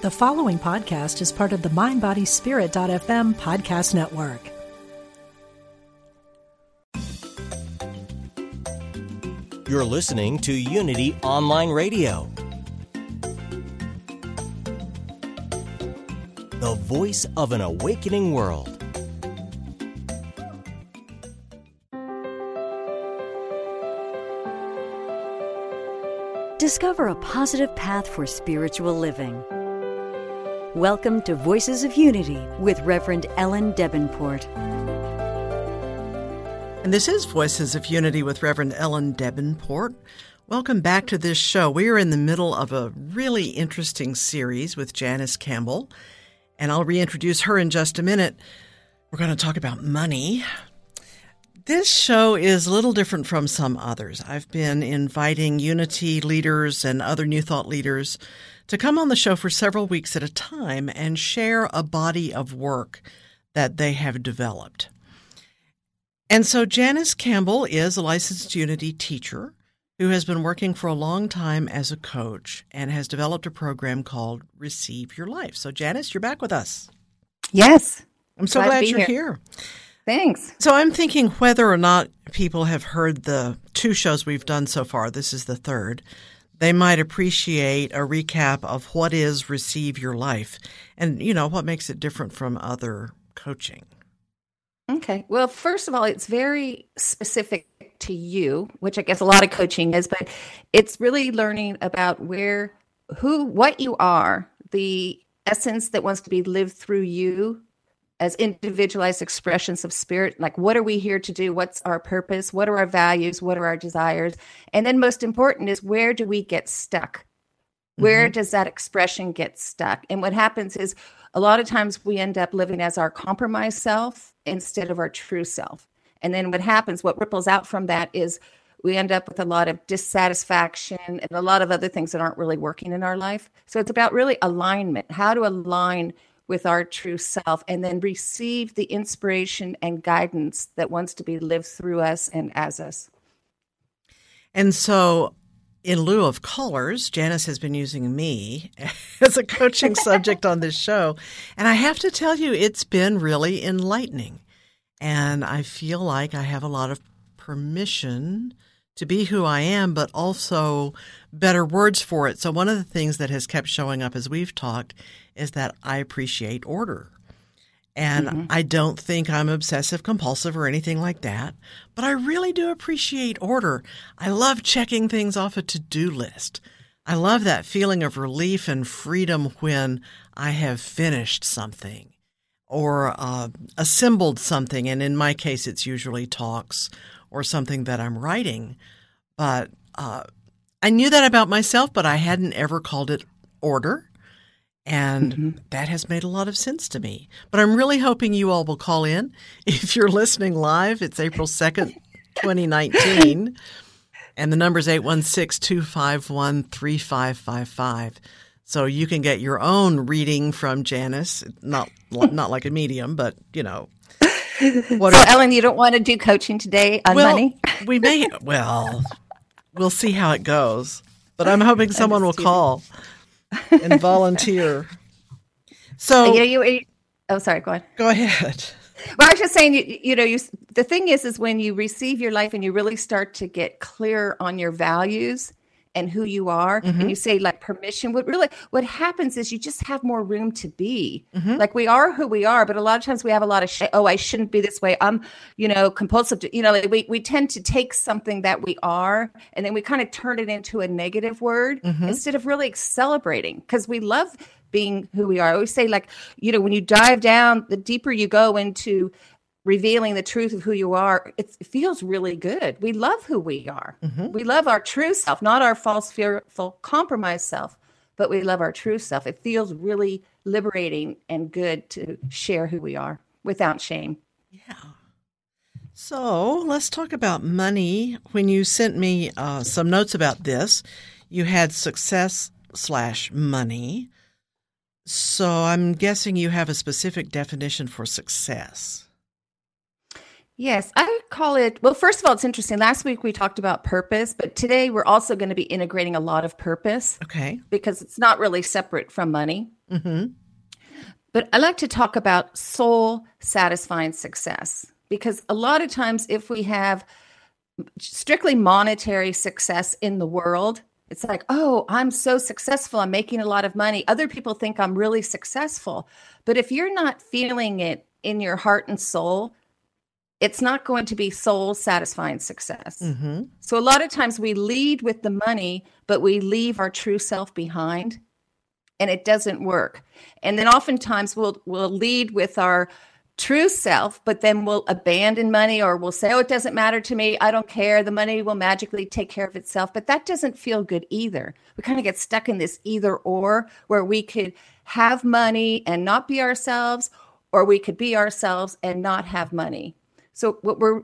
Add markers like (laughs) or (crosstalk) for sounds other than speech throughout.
The following podcast is part of the MindBodySpirit.fm podcast network. You're listening to Unity Online Radio, the voice of an awakening world. Discover a positive path for spiritual living. Welcome to Voices of Unity with Reverend Ellen Debenport. And this is Voices of Unity with Reverend Ellen Debenport. Welcome back to this show. We are in the middle of a really interesting series with Janice Campbell, and I'll reintroduce her in just a minute. We're going to talk about money. This show is a little different from some others. I've been inviting Unity leaders and other New Thought leaders to come on the show for several weeks at a time and share a body of work that they have developed. And so Janice Campbell is a licensed Unity teacher who has been working for a long time as a coach and has developed a program called Receive Your Life. So, Janice, you're back with us. Yes. I'm so glad, glad you're here. here. Thanks. So, I'm thinking whether or not people have heard the two shows we've done so far, this is the third they might appreciate a recap of what is Receive Your Life and, you know, what makes it different from other coaching. Okay. Well, first of all, it's very specific to you, which I guess a lot of coaching is, but it's really learning about where, who, what you are, the essence that wants to be lived through you as individualized expressions of spirit like what are we here to do? What's our purpose? What are our values? What are our desires? And then most important is where do we get stuck? Where mm-hmm. does that expression get stuck? And what happens is a lot of times we end up living as our compromised self instead of our true self. And then what happens what ripples out from that is we end up with a lot of dissatisfaction and a lot of other things that aren't really working in our life. So it's about really alignment. How to align with our true self and then receive the inspiration and guidance that wants to be lived through us and as us. And so, in lieu of callers, Janice has been using me (laughs) as a coaching (laughs) subject on this show. And I have to tell you, it's been really enlightening. And I feel like I have a lot of permission to be who I am, but also better words for it. So, one of the things that has kept showing up as we've talked is that I appreciate order. And mm-hmm. I don't think I'm obsessive compulsive or anything like that, but I really do appreciate order. I love checking things off a to do list. I love that feeling of relief and freedom when I have finished something or uh, assembled something. And in my case, it's usually talks or something that I'm writing. But uh, I knew that about myself, but I hadn't ever called it order. And mm-hmm. that has made a lot of sense to me. But I'm really hoping you all will call in. (laughs) If you're listening live, it's April 2nd, 2019. (laughs) And the number is 816 251 3555. So you can get your own reading from Janice, not not like a medium, but you know. What so, are, Ellen, you don't want to do coaching today on well, money? we may. Well, we'll see how it goes. But I'm hoping someone will call and volunteer. So, you, you, you, oh, sorry, go on. Go ahead. Well, I was just saying, you, you know, you, the thing is, is when you receive your life and you really start to get clear on your values and who you are, mm-hmm. and you say like permission. What really, what happens is you just have more room to be. Mm-hmm. Like we are who we are, but a lot of times we have a lot of sh- oh, I shouldn't be this way. I'm, you know, compulsive. To, you know, like we we tend to take something that we are, and then we kind of turn it into a negative word mm-hmm. instead of really celebrating because we love being who we are. I always say, like, you know, when you dive down, the deeper you go into revealing the truth of who you are, it feels really good. We love who we are. Mm-hmm. We love our true self, not our false, fearful, compromised self, but we love our true self. It feels really liberating and good to share who we are without shame. Yeah. So let's talk about money. When you sent me uh, some notes about this, you had success slash money. So I'm guessing you have a specific definition for success. Yes, I call it. Well, first of all, it's interesting. Last week we talked about purpose, but today we're also going to be integrating a lot of purpose. Okay. Because it's not really separate from money. Mm-hmm. But I like to talk about soul satisfying success because a lot of times, if we have strictly monetary success in the world, it's like, oh, I'm so successful. I'm making a lot of money. Other people think I'm really successful. But if you're not feeling it in your heart and soul, it's not going to be soul satisfying success. Mm-hmm. So a lot of times we lead with the money, but we leave our true self behind and it doesn't work. And then oftentimes we'll we'll lead with our true self, but then we'll abandon money or we'll say, oh, it doesn't matter to me. I don't care. The money will magically take care of itself. But that doesn't feel good either. We kind of get stuck in this either or where we could have money and not be ourselves, or we could be ourselves and not have money. So, what we're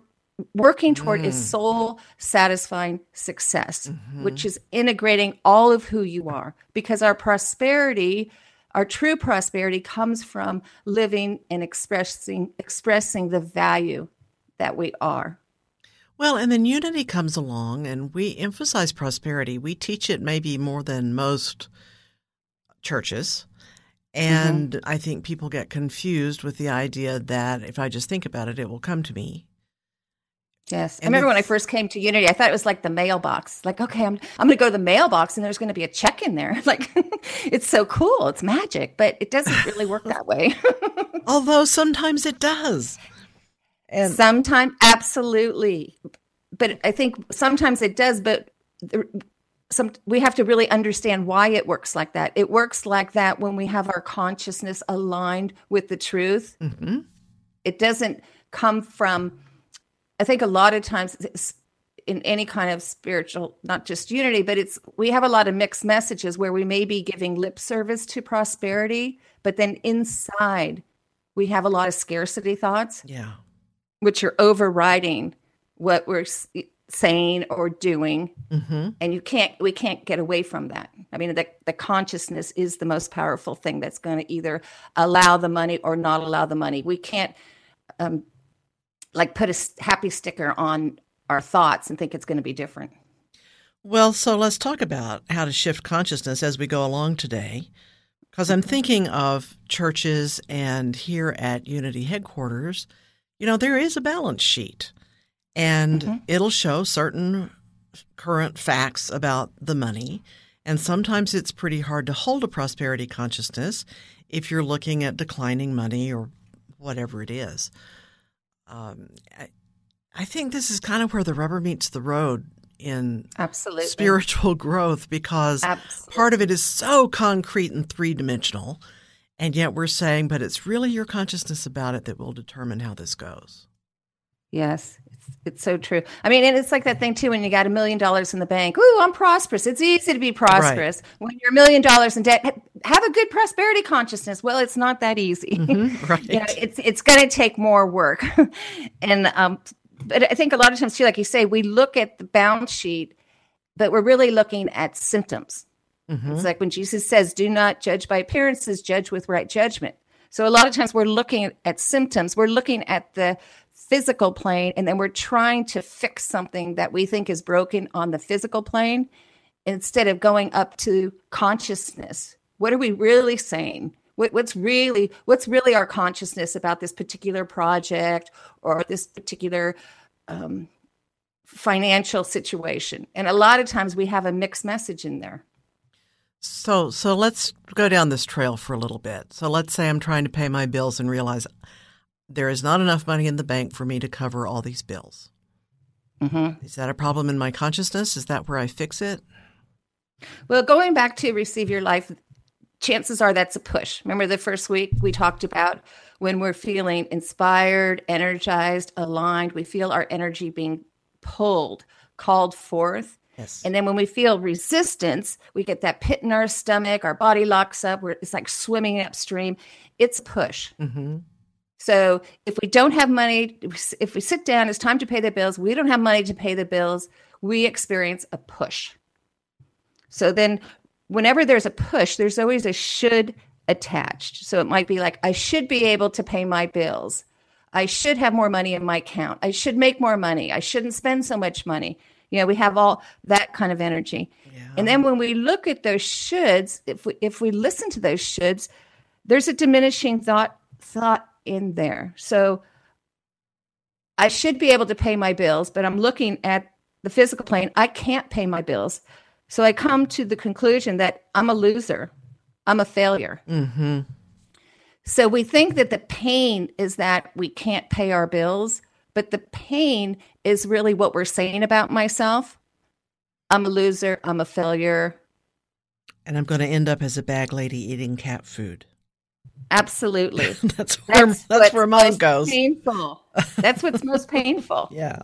working toward mm. is soul satisfying success, mm-hmm. which is integrating all of who you are because our prosperity our true prosperity comes from living and expressing expressing the value that we are. Well, and then unity comes along and we emphasize prosperity. We teach it maybe more than most churches. And mm-hmm. I think people get confused with the idea that if I just think about it, it will come to me. Yes. And I remember when I first came to Unity, I thought it was like the mailbox. Like, okay, I'm I'm going to go to the mailbox and there's going to be a check in there. (laughs) Like (laughs) it's so cool. It's magic, but it doesn't really work that way. (laughs) Although sometimes it does. And sometimes absolutely. But I think sometimes it does, but some we have to really understand why it works like that. It works like that when we have our consciousness aligned with the truth. Mm-hmm. It doesn't come from I think a lot of times in any kind of spiritual, not just unity, but it's we have a lot of mixed messages where we may be giving lip service to prosperity, but then inside we have a lot of scarcity thoughts. Yeah. Which are overriding what we're saying or doing. Mm-hmm. And you can't, we can't get away from that. I mean, the, the consciousness is the most powerful thing that's going to either allow the money or not allow the money. We can't um, like put a happy sticker on our thoughts and think it's going to be different. Well, so let's talk about how to shift consciousness as we go along today. Because I'm thinking of churches and here at Unity headquarters, you know, there is a balance sheet and mm-hmm. it'll show certain current facts about the money. And sometimes it's pretty hard to hold a prosperity consciousness if you're looking at declining money or whatever it is um, I, I think this is kind of where the rubber meets the road in absolutely spiritual (laughs) growth because absolutely. part of it is so concrete and three dimensional, and yet we're saying, but it's really your consciousness about it that will determine how this goes. Yes, it's, so true. I mean, and it's like that thing too when you got a million dollars in the bank. Ooh, I'm prosperous. It's easy to be prosperous. Right. When you're a million dollars in debt, have a good prosperity consciousness. Well, it's not that easy. Mm-hmm, right. (laughs) you know, it's it's going to take more work. (laughs) and um, but I think a lot of times too, like you say, we look at the balance sheet, but we're really looking at symptoms. Mm-hmm. It's like when Jesus says, "Do not judge by appearances; judge with right judgment." So a lot of times we're looking at symptoms. We're looking at the physical plane and then we're trying to fix something that we think is broken on the physical plane instead of going up to consciousness. What are we really saying? What, what's really what's really our consciousness about this particular project or this particular um, financial situation? And a lot of times we have a mixed message in there. So so let's go down this trail for a little bit. So let's say i'm trying to pay my bills and realize there is not enough money in the bank for me to cover all these bills. Mm-hmm. Is that a problem in my consciousness? Is that where I fix it? Well, going back to receive your life, chances are that's a push. Remember the first week we talked about when we're feeling inspired, energized, aligned, we feel our energy being pulled, called forth. Yes. And then when we feel resistance, we get that pit in our stomach, our body locks up, it's like swimming upstream. It's push. Mm-hmm. So if we don't have money, if we sit down, it's time to pay the bills, we don't have money to pay the bills, we experience a push. So then, whenever there's a push, there's always a should attached. So it might be like, I should be able to pay my bills. I should have more money in my account. I should make more money. I shouldn't spend so much money. You know, we have all that kind of energy. Yeah. And then when we look at those shoulds, if we if we listen to those shoulds, there's a diminishing thought thought in there. So I should be able to pay my bills, but I'm looking at the physical plane. I can't pay my bills. So I come to the conclusion that I'm a loser. I'm a failure. Mm-hmm. So we think that the pain is that we can't pay our bills, but the pain is really what we're saying about myself. I'm a loser. I'm a failure. And I'm going to end up as a bag lady eating cat food. Absolutely. (laughs) that's where that's, what's where mine most goes. Painful. That's what's most painful. (laughs) Yeah.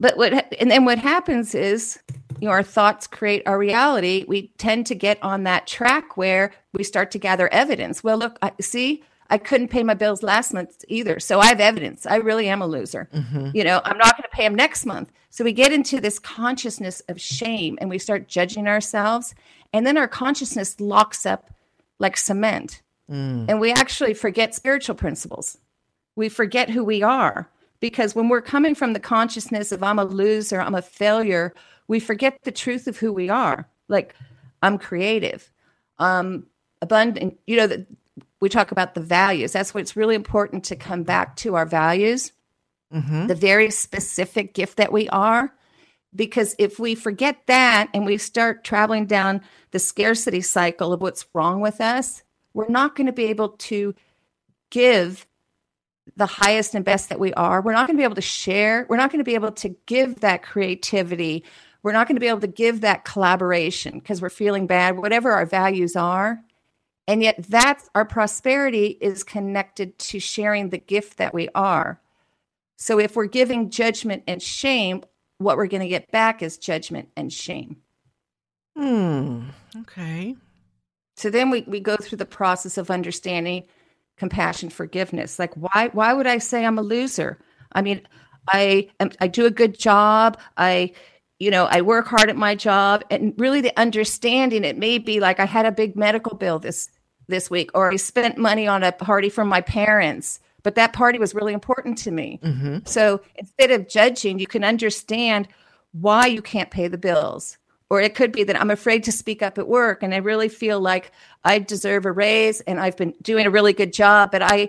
But what and then what happens is you know our thoughts create our reality. We tend to get on that track where we start to gather evidence. Well, look, I, see, I couldn't pay my bills last month either, so I have evidence. I really am a loser. Mm-hmm. You know, I'm not going to pay them next month. So we get into this consciousness of shame, and we start judging ourselves, and then our consciousness locks up like cement, and we actually forget spiritual principles. We forget who we are because when we're coming from the consciousness of I'm a loser, I'm a failure, we forget the truth of who we are. Like I'm creative, um, abundant. You know that we talk about the values. That's what's really important to come back to our values, the very specific gift that we are. Because if we forget that and we start traveling down the scarcity cycle of what's wrong with us, we're not going to be able to give the highest and best that we are. We're not going to be able to share. We're not going to be able to give that creativity. We're not going to be able to give that collaboration because we're feeling bad, whatever our values are. And yet, that's our prosperity is connected to sharing the gift that we are. So, if we're giving judgment and shame, what we're going to get back is judgment and shame. Hmm. Okay. So then we, we go through the process of understanding compassion, forgiveness. Like why why would I say I'm a loser? I mean, I am, I do a good job. I you know, I work hard at my job and really the understanding it may be like I had a big medical bill this this week or I spent money on a party for my parents, but that party was really important to me. Mm-hmm. So instead of judging, you can understand why you can't pay the bills. Or it could be that I'm afraid to speak up at work and I really feel like I deserve a raise and I've been doing a really good job, but I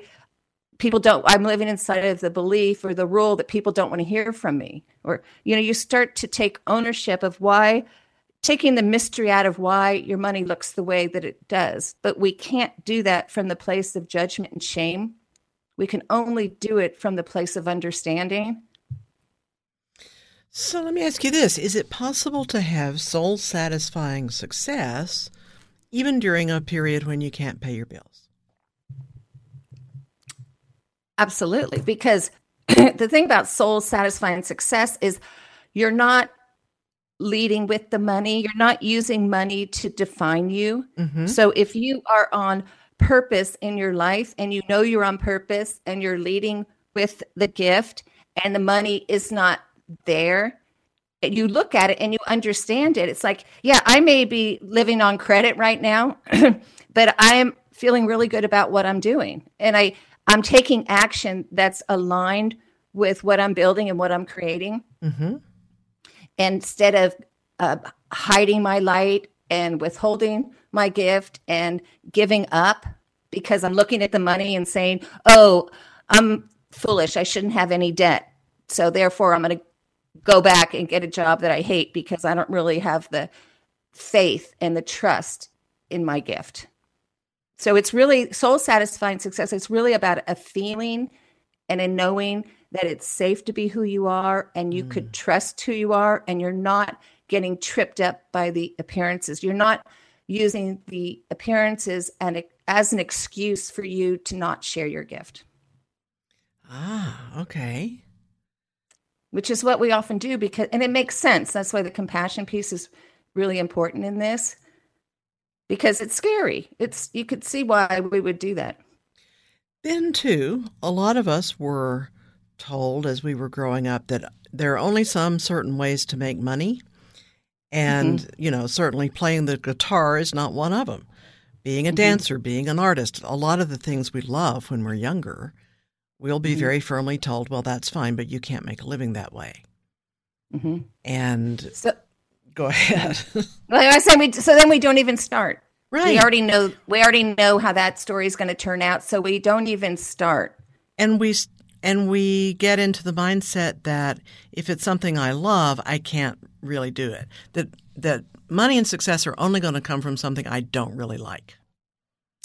people don't I'm living inside of the belief or the rule that people don't want to hear from me. Or you know, you start to take ownership of why taking the mystery out of why your money looks the way that it does. But we can't do that from the place of judgment and shame. We can only do it from the place of understanding. So let me ask you this Is it possible to have soul satisfying success even during a period when you can't pay your bills? Absolutely. Because (clears throat) the thing about soul satisfying success is you're not leading with the money, you're not using money to define you. Mm-hmm. So if you are on purpose in your life and you know you're on purpose and you're leading with the gift and the money is not there, you look at it and you understand it. It's like, yeah, I may be living on credit right now, (clears throat) but I'm feeling really good about what I'm doing. And I I'm taking action that's aligned with what I'm building and what I'm creating. Instead of uh, hiding my light and withholding my gift and giving up because I'm looking at the money and saying, "Oh, I'm foolish. I shouldn't have any debt." So therefore, I'm going to go back and get a job that I hate because I don't really have the faith and the trust in my gift. So it's really soul satisfying success. It's really about a feeling and a knowing that it's safe to be who you are and you could mm. trust who you are and you're not getting tripped up by the appearances. You're not using the appearances and as an excuse for you to not share your gift, Ah, okay. which is what we often do because and it makes sense. That's why the compassion piece is really important in this because it's scary. It's you could see why we would do that. Then, too, a lot of us were told as we were growing up that there are only some certain ways to make money. Mm-hmm. And, you know, certainly playing the guitar is not one of them. Being a mm-hmm. dancer, being an artist, a lot of the things we love when we're younger, we'll be mm-hmm. very firmly told, well, that's fine, but you can't make a living that way. And So, go ahead. (laughs) like I said, we so then we don't even start. Right. We already know we already know how that story is going to turn out, so we don't even start. and we and we get into the mindset that if it's something I love, I can't really do it. That that money and success are only going to come from something I don't really like.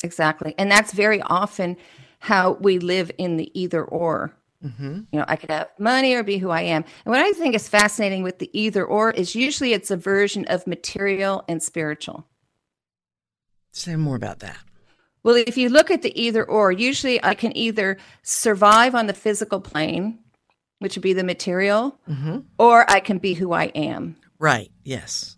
Exactly. And that's very often how we live in the either or. Mm-hmm. You know, I could have money or be who I am. And what I think is fascinating with the either or is usually it's a version of material and spiritual. Say more about that. Well, if you look at the either or, usually I can either survive on the physical plane, which would be the material, or I can be who I am. Right. Yes.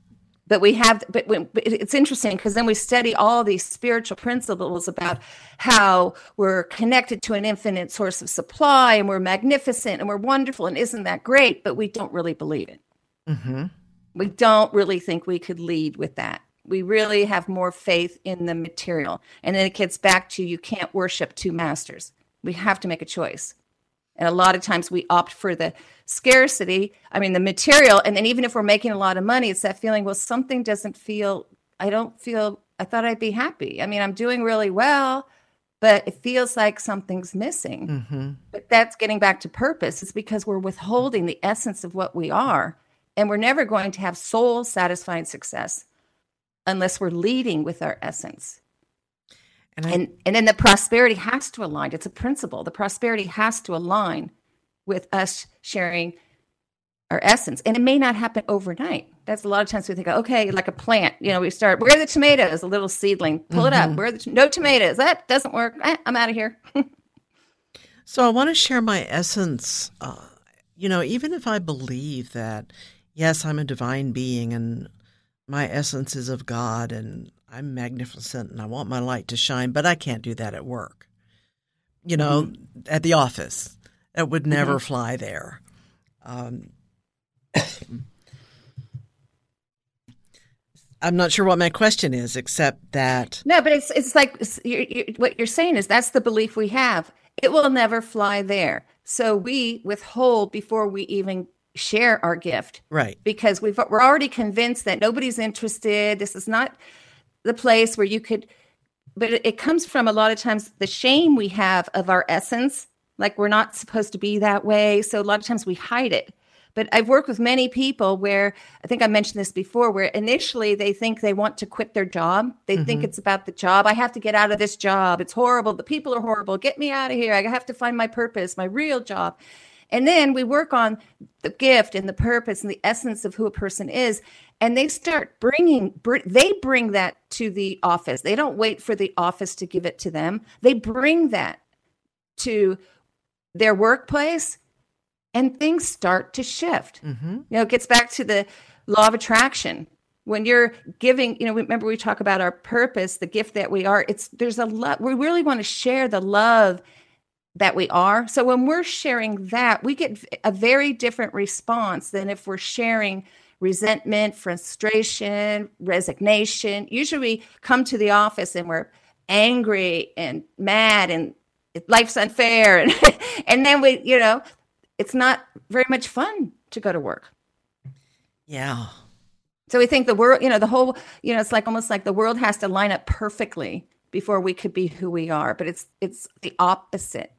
but we have but, when, but it's interesting because then we study all these spiritual principles about how we're connected to an infinite source of supply and we're magnificent and we're wonderful and isn't that great but we don't really believe it Mm-hmm. we don't really think we could lead with that we really have more faith in the material and then it gets back to you can't worship two masters we have to make a choice and a lot of times we opt for the scarcity, I mean, the material. And then even if we're making a lot of money, it's that feeling, well, something doesn't feel, I don't feel, I thought I'd be happy. I mean, I'm doing really well, but it feels like something's missing. Mm-hmm. But that's getting back to purpose. It's because we're withholding the essence of what we are. And we're never going to have soul satisfying success unless we're leading with our essence. And, I, and and then the prosperity has to align. It's a principle. The prosperity has to align with us sharing our essence. And it may not happen overnight. That's a lot of times we think okay like a plant you know we start where are the tomatoes? A little seedling. Pull it up. Where are the no tomatoes? That doesn't work. Eh, i'm out of here. (laughs) So I want to share my essence. Uh, you know, even if I believe that, yes, I'm a divine being and my essence is of God and I'm magnificent and I want my light to shine, but I can't do that at work. You know, at the office, it would never fly there. Um, I'm not sure what my question is, except that no but it's it's like it's, you're, you're, what you're saying is that's the belief we have. It will never fly there. So we withhold before we even share our gift right, because we've we're already convinced that nobody's interested. This is not the place where you could. But it, it comes from a lot of times the shame we have of our essence, like we're not supposed to be that way. So a lot of times we hide it. But I've worked with many people where I think I mentioned this before, where initially they think they want to quit their job. They think mm-hmm. it's about the job. I have to get out of this job. It's horrible. The people are horrible. Get me out of here. I have to find my purpose, my real job. And then we work on the gift and the purpose and the essence of who a person is. And they start bringing, br- they bring that to the office. They don't wait for the office to give it to them. They bring that to their workplace and things start to shift. mm-hmm. You know, it gets back to the law of attraction. When you're giving, you know, remember we talk about our purpose, the gift that we are. It's there's a lot. We really want to share the love that we are. So when we're sharing that, we get a very different response than if we're sharing resentment, frustration, resignation. Usually we come to the office and we're angry and mad and life's unfair (laughs) and and then we, you know, it's not very much fun to go to work. yeah, So we think the world, you know, the whole, you know, it's like almost like the world has to line up perfectly before we could be who we are, but it's it's the opposite.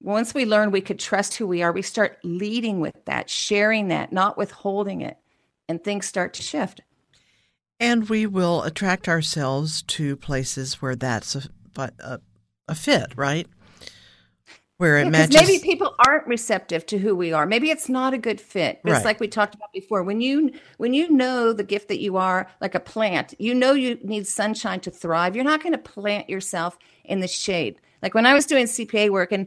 Once we learn we could trust who we are, we start leading with that, sharing that, not withholding it, and things start to shift. and we will attract ourselves to places where that's a a, a fit, right? Where it Yeah, matches. maybe people aren't receptive to who we are. Maybe it's not a good fit. But Right. It's like we talked about before. When you when you know the gift that you are, like a plant, you know you need sunshine to thrive. You're not going to plant yourself in the shade. Like when I was doing CPA work and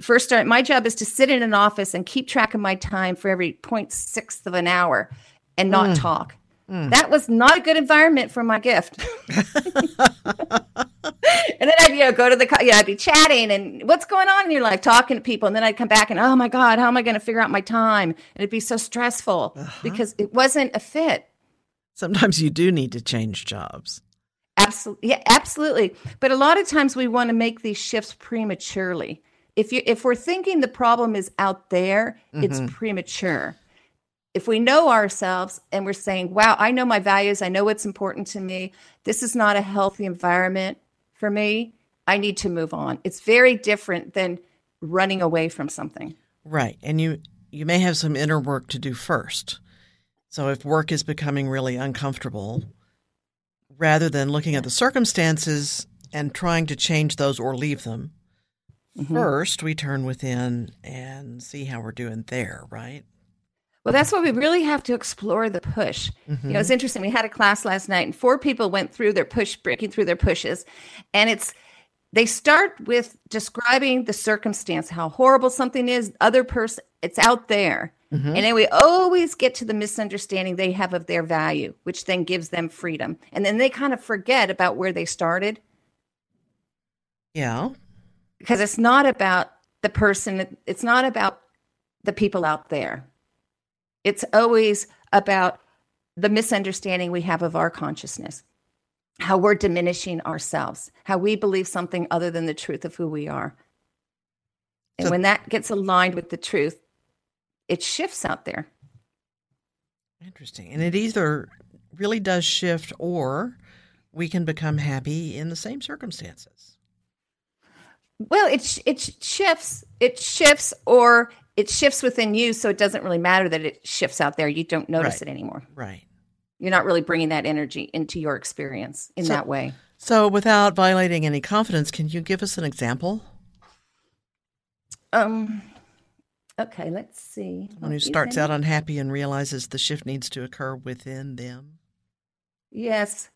first start, my job is to sit in an office and keep track of my time for every 0.6th of an hour and not Mm. talk. That was not a good environment for my gift. (laughs) and then I'd you know go to the co- yeah I'd be chatting and what's going on in your life talking to people and then I'd come back and oh my god how am I going to figure out my time and it'd be so stressful because it wasn't a fit Sometimes you do need to change jobs. absolutely yeah absolutely but a lot of times we want to make these shifts prematurely if you if we're thinking the problem is out there it's mm-hmm. premature if we know ourselves and we're saying, wow, I know my values, I know what's important to me, this is not a healthy environment for me, I need to move on. It's very different than running away from something. Right. And you you may have some inner work to do first. So if work is becoming really uncomfortable, rather than looking at the circumstances and trying to change those or leave them, mm-hmm. first we turn within and see how we're doing there, right? Well, that's why we really have to explore the push. Mm-hmm. You know, it's mm-hmm. interesting. We had a class last night, and four people went through their push, breaking through their pushes, and it's they start with describing the circumstance, how horrible something is, other person, it's out there. Mm-hmm. And then we always get to the misunderstanding they have of their value, which then gives them freedom. And then they kind of forget about where they started. Yeah. Because it's not about the person, it's not about the people out there. It's always about the misunderstanding we have of our consciousness, how we're diminishing ourselves, how we believe something other than the truth of who we are. And so, when that gets aligned with the truth, it shifts out there. Interesting. And it either really does shift or we can become happy in the same circumstances. Well, it it shifts. It shifts or it shifts within you so it doesn't really matter that it shifts out there. You don't notice right. it anymore. Right. You're not really bringing that energy into your experience in so, that way. so without violating any confidence can you give us an example? Um okay let's see. Someone who starts out unhappy and realizes the shift needs to occur within them. Yes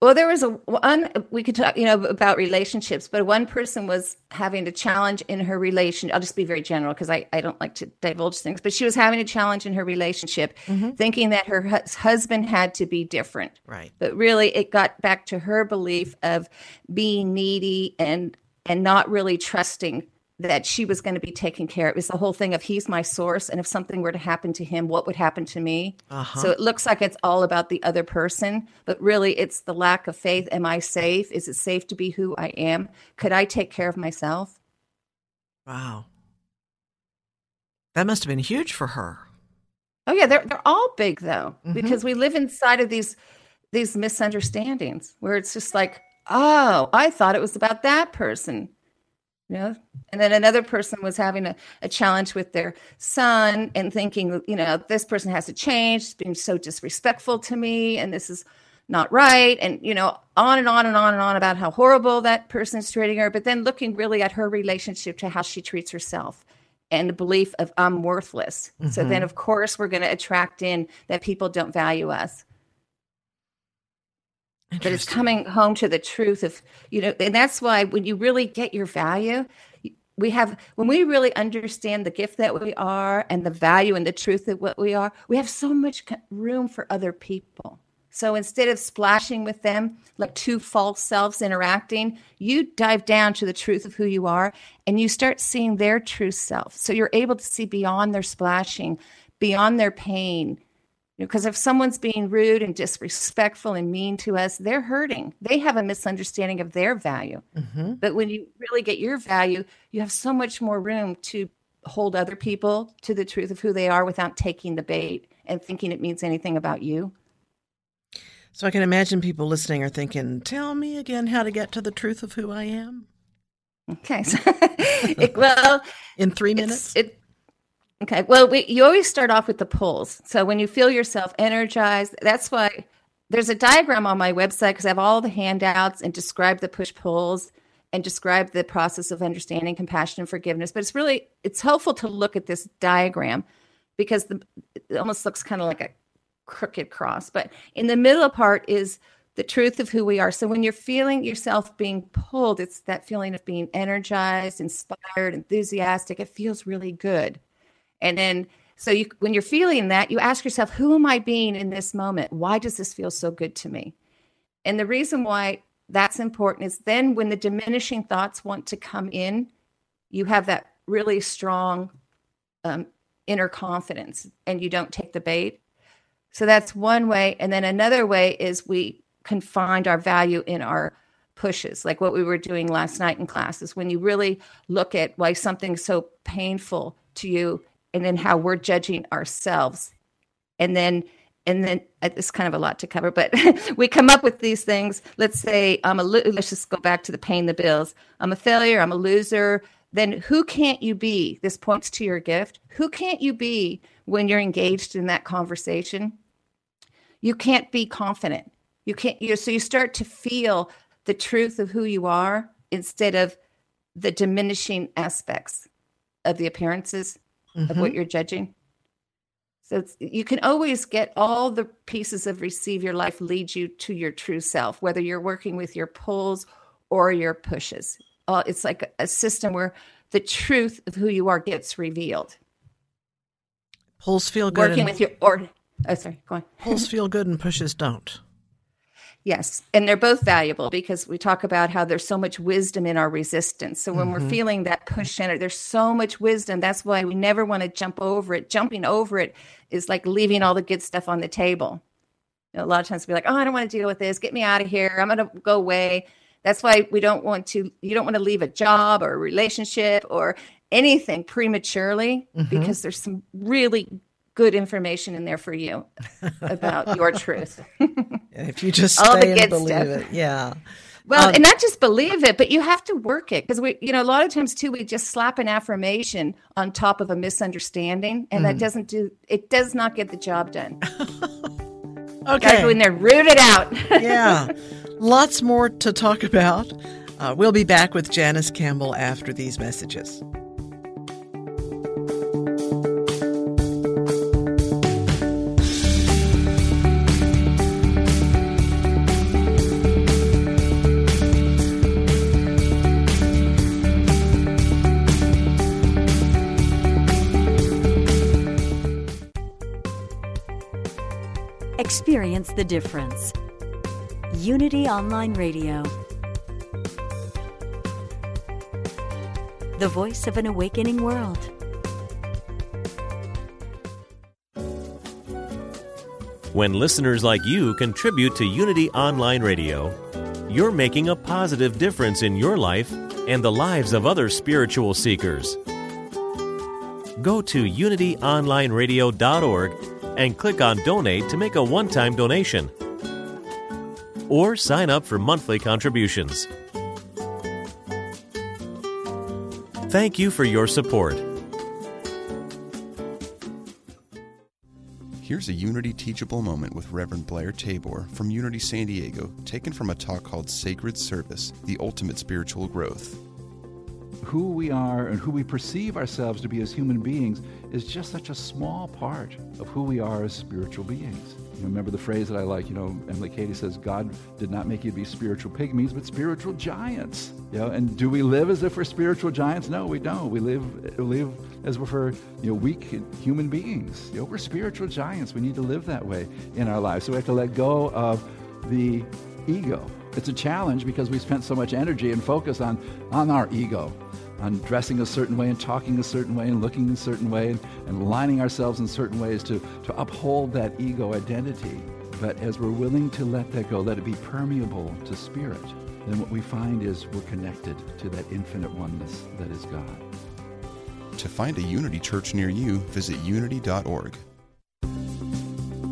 well, there was a one we could talk, you know, about relationships, but one person was having a challenge in her relation. I'll just be very general because I, I don't like to divulge things, but she was having a challenge in her relationship, mm-hmm. thinking that her hu- husband had to be different. Right. But really, it got back to her belief of being needy and and not really trusting that she was going to be taken care of. It was the whole thing of he's my source, and if something were to happen to him, what would happen to me? Uh-huh. So it looks like it's all about the other person, but really it's the lack of faith. Am I safe? Is it safe to be who I am? Could I take care of myself? Wow. That must have been huge for her. Oh yeah, they're they're all big though, mm-hmm. because we live inside of these these misunderstandings where it's just like, oh, I thought it was about that person you know and then another person was having a, a challenge with their son and thinking you know this person has to change it's being so disrespectful to me and this is not right and you know on and on and on and on about how horrible that person is treating her but then looking really at her relationship to how she treats herself and the belief of i'm worthless mm-hmm. so then mm-hmm. of course we're going to attract in that people don't value us but it's coming home to the truth of you know and that's why when you really get your value we have when we really understand the gift that we are and the value and the truth of what we are we have so much room for other people. So instead of splashing with them like two false selves interacting you dive down to the truth of who you are and you start seeing their true self. So you're able to see beyond their splashing beyond their pain because if someone's being rude and disrespectful and mean to us, they're hurting. They have a misunderstanding of their value. Mm-hmm. But when you really get your value, you have so much more room to hold other people to the truth of who they are without taking the bait and thinking it means anything about you. So I can imagine people listening are thinking, "Tell me again how to get to the truth of who I am." Okay, so, (laughs) it, well, in three minutes, it, Okay. Well, we, you always start off with the pulls. So when you feel yourself energized, that's why there's a diagram on my website because I have all the handouts and describe the push pulls and describe the process of understanding compassion and forgiveness. But it's really it's helpful to look at this diagram because the, it almost looks kind of like a crooked cross. But in the middle part is the truth of who we are. So when you're feeling yourself being pulled, it's that feeling of being energized, inspired, enthusiastic. It feels really good. And then, so you, when you're feeling that, you ask yourself, who am I being in this moment? Why does this feel so good to me? And the reason why that's important is then when the diminishing thoughts want to come in, you have that really strong um, inner confidence and you don't take the bait. So that's one way. And then another way is we can find our value in our pushes, like what we were doing last night in class, is When you really look at why something's so painful to you and then how we're judging ourselves and then and then uh, it's kind of a lot to cover, but (laughs) we come up with these things. Let's say I'm a lo- let's just go back to the paying the bills. I'm a failure. I'm a loser. Then who can't you be? This points to your gift. Who can't you be when you're engaged in that conversation? You can't be confident. You can't. You so you start to feel the truth of who you are instead of the diminishing aspects of the appearances mm-hmm. of what you're judging. So you can always get all the pieces of receive your life lead you to your true self, whether you're working with your pulls or your pushes. Uh, it's like a system where the truth of who you are gets revealed. Pulls feel good. Working and, with your or oh sorry, go on. Pulls feel good and pushes don't. Yes. And they're both valuable because we talk about how there's so much wisdom in our resistance. So when mm-hmm. we're feeling that push energy, there's so much wisdom. That's why we never want to jump over it. Jumping over it is like leaving all the good stuff on the table. You know, a lot of times we're like, oh, I don't want to deal with this. Get me out of here. I'm going to go away. That's why we don't want to, you don't want to leave a job or a relationship or anything prematurely mm-hmm. because there's some really good information in there for you about (laughs) your truth. if you just (laughs) All the and believe stuff. it. Yeah. Well, um, and not just believe it, but you have to work it because we, you know, a lot of times too, we just slap an affirmation on top of a misunderstanding, and mm. that doesn't do it. Does not get the job done. (laughs) okay, go in there, root it out. yeah, lots more to talk about. Uh, we'll be back with Janice Campbell after these messages. Experience the difference. Unity Online Radio. The voice of an awakening world. When listeners like you contribute to Unity Online Radio, you're making a positive difference in your life and the lives of other spiritual seekers. Go to unityonlineradio.org and click on Donate to make a one time donation. Or sign up for monthly contributions. Thank you for your support. Here's a Unity teachable moment with Reverend Blair Tabor from Unity San Diego, taken from a talk called Sacred Service The Ultimate Spiritual Growth who we are and who we perceive ourselves to be as human beings is just such a small part of who we are as spiritual beings. You remember the phrase that I like, you know, Emilie Cady says, God did not make you be spiritual pygmies, but spiritual giants. You know, and do we live as if we're spiritual giants? No, we don't. We live, live as if we're you know, weak human beings. You know, we're spiritual giants. We need to live that way in our lives. So we have to let go of the ego. It's a challenge because we spent so much energy and focus on, on our ego on dressing a certain way and talking a certain way and looking a certain way and, and aligning ourselves in certain ways to, to uphold that ego identity. But as we're willing to let that go, let it be permeable to spirit, then what we find is we're connected to that infinite oneness that is God. To find a Unity church near you, visit unity.org.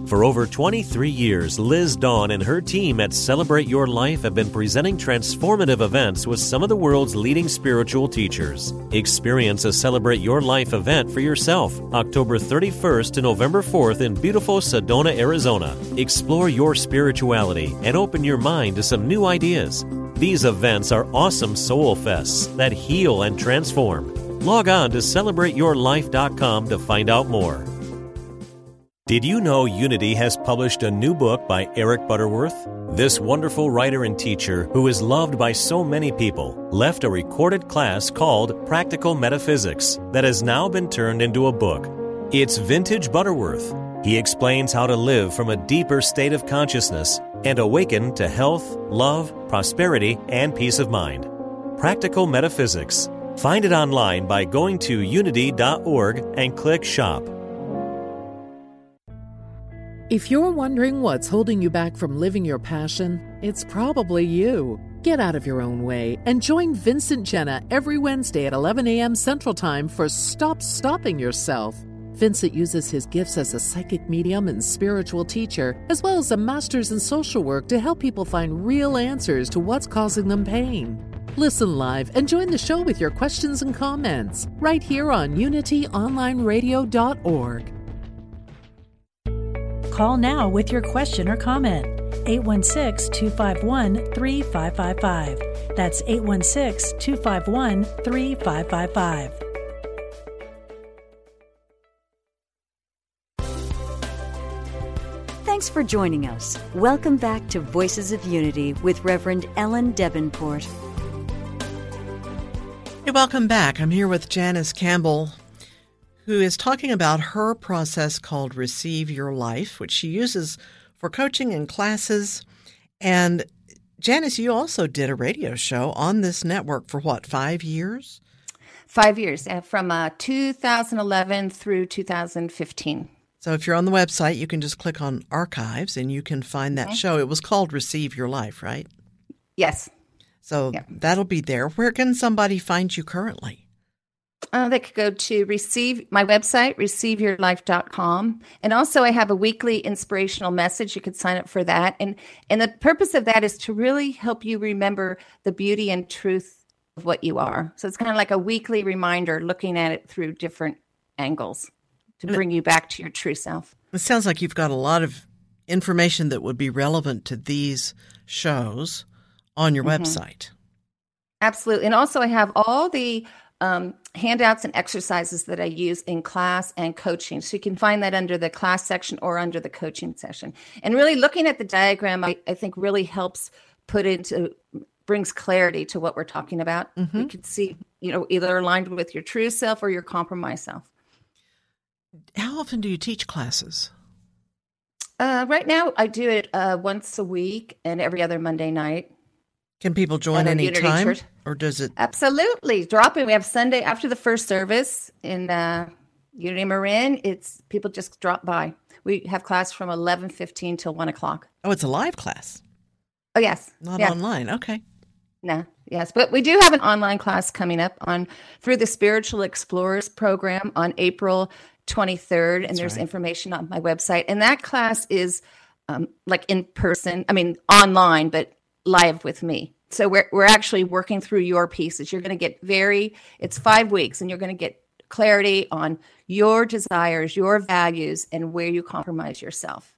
For over 23 years, Liz Dawn and her team at Celebrate Your Life have been presenting transformative events with some of the world's leading spiritual teachers. Experience a Celebrate Your Life event for yourself October 31st to November 4th in beautiful Sedona, Arizona. Explore your spirituality and open your mind to some new ideas. These events are awesome soul fests that heal and transform. Log on to celebrateyourlife.com to find out more. Did you know Unity has published a new book by Eric Butterworth? This wonderful writer and teacher, who is loved by so many people, left a recorded class called Practical Metaphysics that has now been turned into a book. It's vintage Butterworth. He explains how to live from a deeper state of consciousness and awaken to health, love, prosperity, and peace of mind. Practical Metaphysics. Find it online by going to unity.org and click Shop. If you're wondering what's holding you back from living your passion, it's probably you. Get out of your own way and join Vincent Genna every Wednesday at 11 a.m. Central Time for Stop Stopping Yourself. Vincent uses his gifts as a psychic medium and spiritual teacher, as well as a master's in social work to help people find real answers to what's causing them pain. Listen live and join the show with your questions and comments right here on unityonlineradio.org. Call now with your question or comment. 816 251 3555. That's 816 251 3555. Thanks for joining us. Welcome back to Voices of Unity with Reverend Ellen Debenport. Hey, welcome back. I'm here with Janice Campbell, who is talking about her process called Receive Your Life, which she uses for coaching and classes. And Janice, you also did a radio show on this network for what, five years? Five years, uh, from uh, 2011 through 2015. So if you're on the website, you can just click on archives and you can find that mm-hmm. show. It was called Receive Your Life, right? Yes. So yeah. that'll be there. Where can somebody find you currently? Uh, they could go to receive my website, receiveyourlife.com. And also I have a weekly inspirational message. You could sign up for that. And and the purpose of that is to really help you remember the beauty and truth of what you are. So it's kind of like a weekly reminder looking at it through different angles to bring you back to your true self. It sounds like you've got a lot of information that would be relevant to these shows on your mm-hmm. website. Absolutely. And also, I have all the um, handouts and exercises that I use in class and coaching. So you can find that under the class section or under the coaching session. And really looking at the diagram, I, I think really helps put into brings clarity to what we're talking about. Mm-hmm. You can see, you know, either aligned with your true self or your compromised self. How often do you teach classes? Uh, right now, I do it uh, once a week and every other Monday night. Can people join any time, or does it? Absolutely, drop in. We have Sunday after the first service in uh, Unity Marin. It's people just drop by. We have class from eleven fifteen till one o'clock. Oh, it's a live class. Oh yes, not online. Okay. No, yes, but we do have an online class coming up on through the Spiritual Explorers program on April 23rd, and there's right. information on my website. And that class is um, like in person, I mean, online, but live with me. So we're, we're actually working through your pieces. You're going to get very, it's five weeks, and you're going to get clarity on your desires, your values, and where you compromise yourself,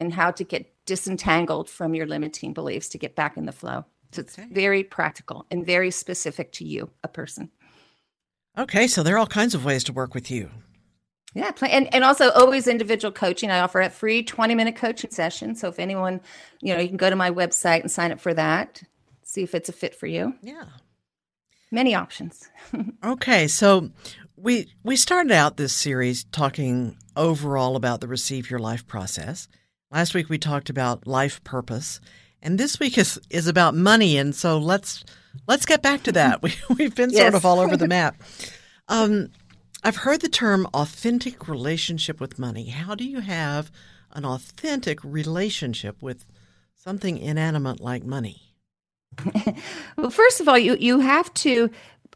and how to get disentangled from your limiting beliefs to get back in the flow. So it's okay. very practical and very specific to you, a person. Okay, so there are all kinds of ways to work with you. Yeah, and and also always individual coaching. I offer a free twenty minute coaching session. So if anyone, you know, you can go to my website and sign up for that. See if it's a fit for you. Yeah, many options. (laughs) okay, so we we started out this series talking overall about the receive your life process. Last week we talked about life purpose, and this week is is about money. And so let's let's get back to that. (laughs) We we've been yes. sort of all over the (laughs) map. Um, I've heard the term authentic relationship with money. How do you have an authentic relationship with something inanimate like money? (laughs) well, first of all, you you have to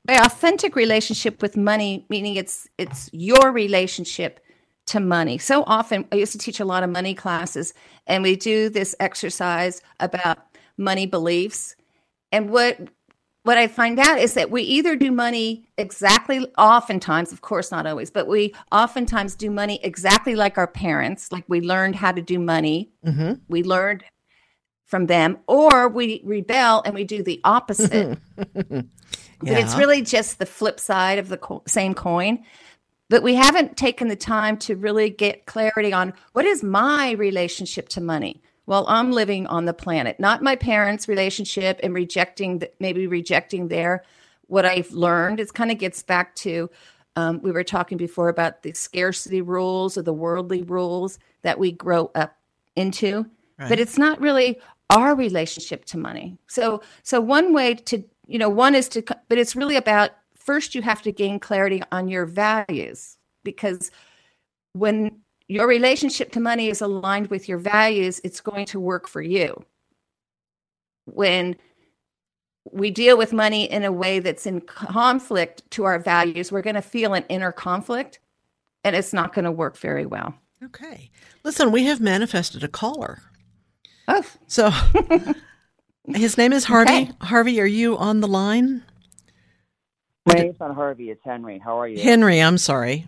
by authentic relationship with money, meaning it's it's your relationship to money. So often, I used to teach a lot of money classes, and we do this exercise about money beliefs. And what what I find out is that we either do money exactly, oftentimes, of course, not always, but we oftentimes do money exactly like our parents, like we learned how to do money. Mm-hmm. We learned from them, or we rebel and we do the opposite. yeah. (laughs) But it's really just the flip side of the co- same coin. But we haven't taken the time to really get clarity on what is my relationship to money while I'm living on the planet, not my parents' relationship and rejecting, maybe rejecting their what I've learned. It kind of gets back to um, we were talking before about the scarcity rules or the worldly rules that we grow up into, right. but it's not really our relationship to money. So, so one way to you know, one is to, but it's really about first you have to gain clarity on your values because when your relationship to money is aligned with your values, it's going to work for you. When we deal with money in a way that's in conflict to our values, we're going to feel an inner conflict. and it's not going to work very well. Okay. Listen, we have manifested a caller. Oh. So (laughs) his name is Harvey. Okay. Harvey, are you on the line? My name's not Harvey. It's Henry. How are you? Henry, I'm sorry.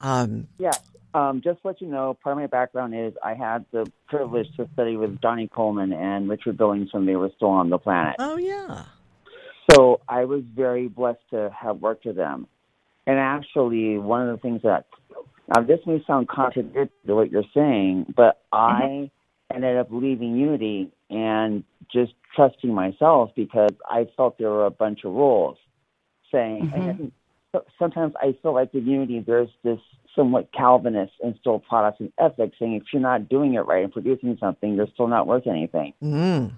Um, Yes. Um, just to let you know, part of my background is I had the privilege to study with Johnnie Colemon and Richard Billings when they were still on the planet. oh, yeah. So I was very blessed to have worked with them. And actually, one of the things that now this may sound contradictory to what you're saying, but I ended up leaving Unity and just trusting myself because I felt there were a bunch of rules saying. and I think so- sometimes I feel like with Unity, there's this somewhat Calvinist instilled Protestant ethic saying if you're not doing it right and producing something, you're still not worth anything. Mm.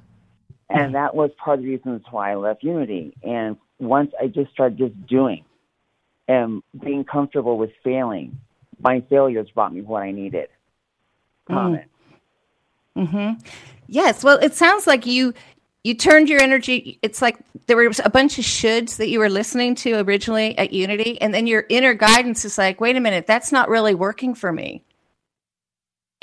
And that was part of the reasons why I left Unity. And once I just started just doing and being comfortable with failing, my failures brought me what I needed. Comment. Yes. Well, it sounds like you you turned your energy. It's like there was a bunch of shoulds that you were listening to originally at Unity, and then your inner guidance is like, wait a minute, that's not really working for me.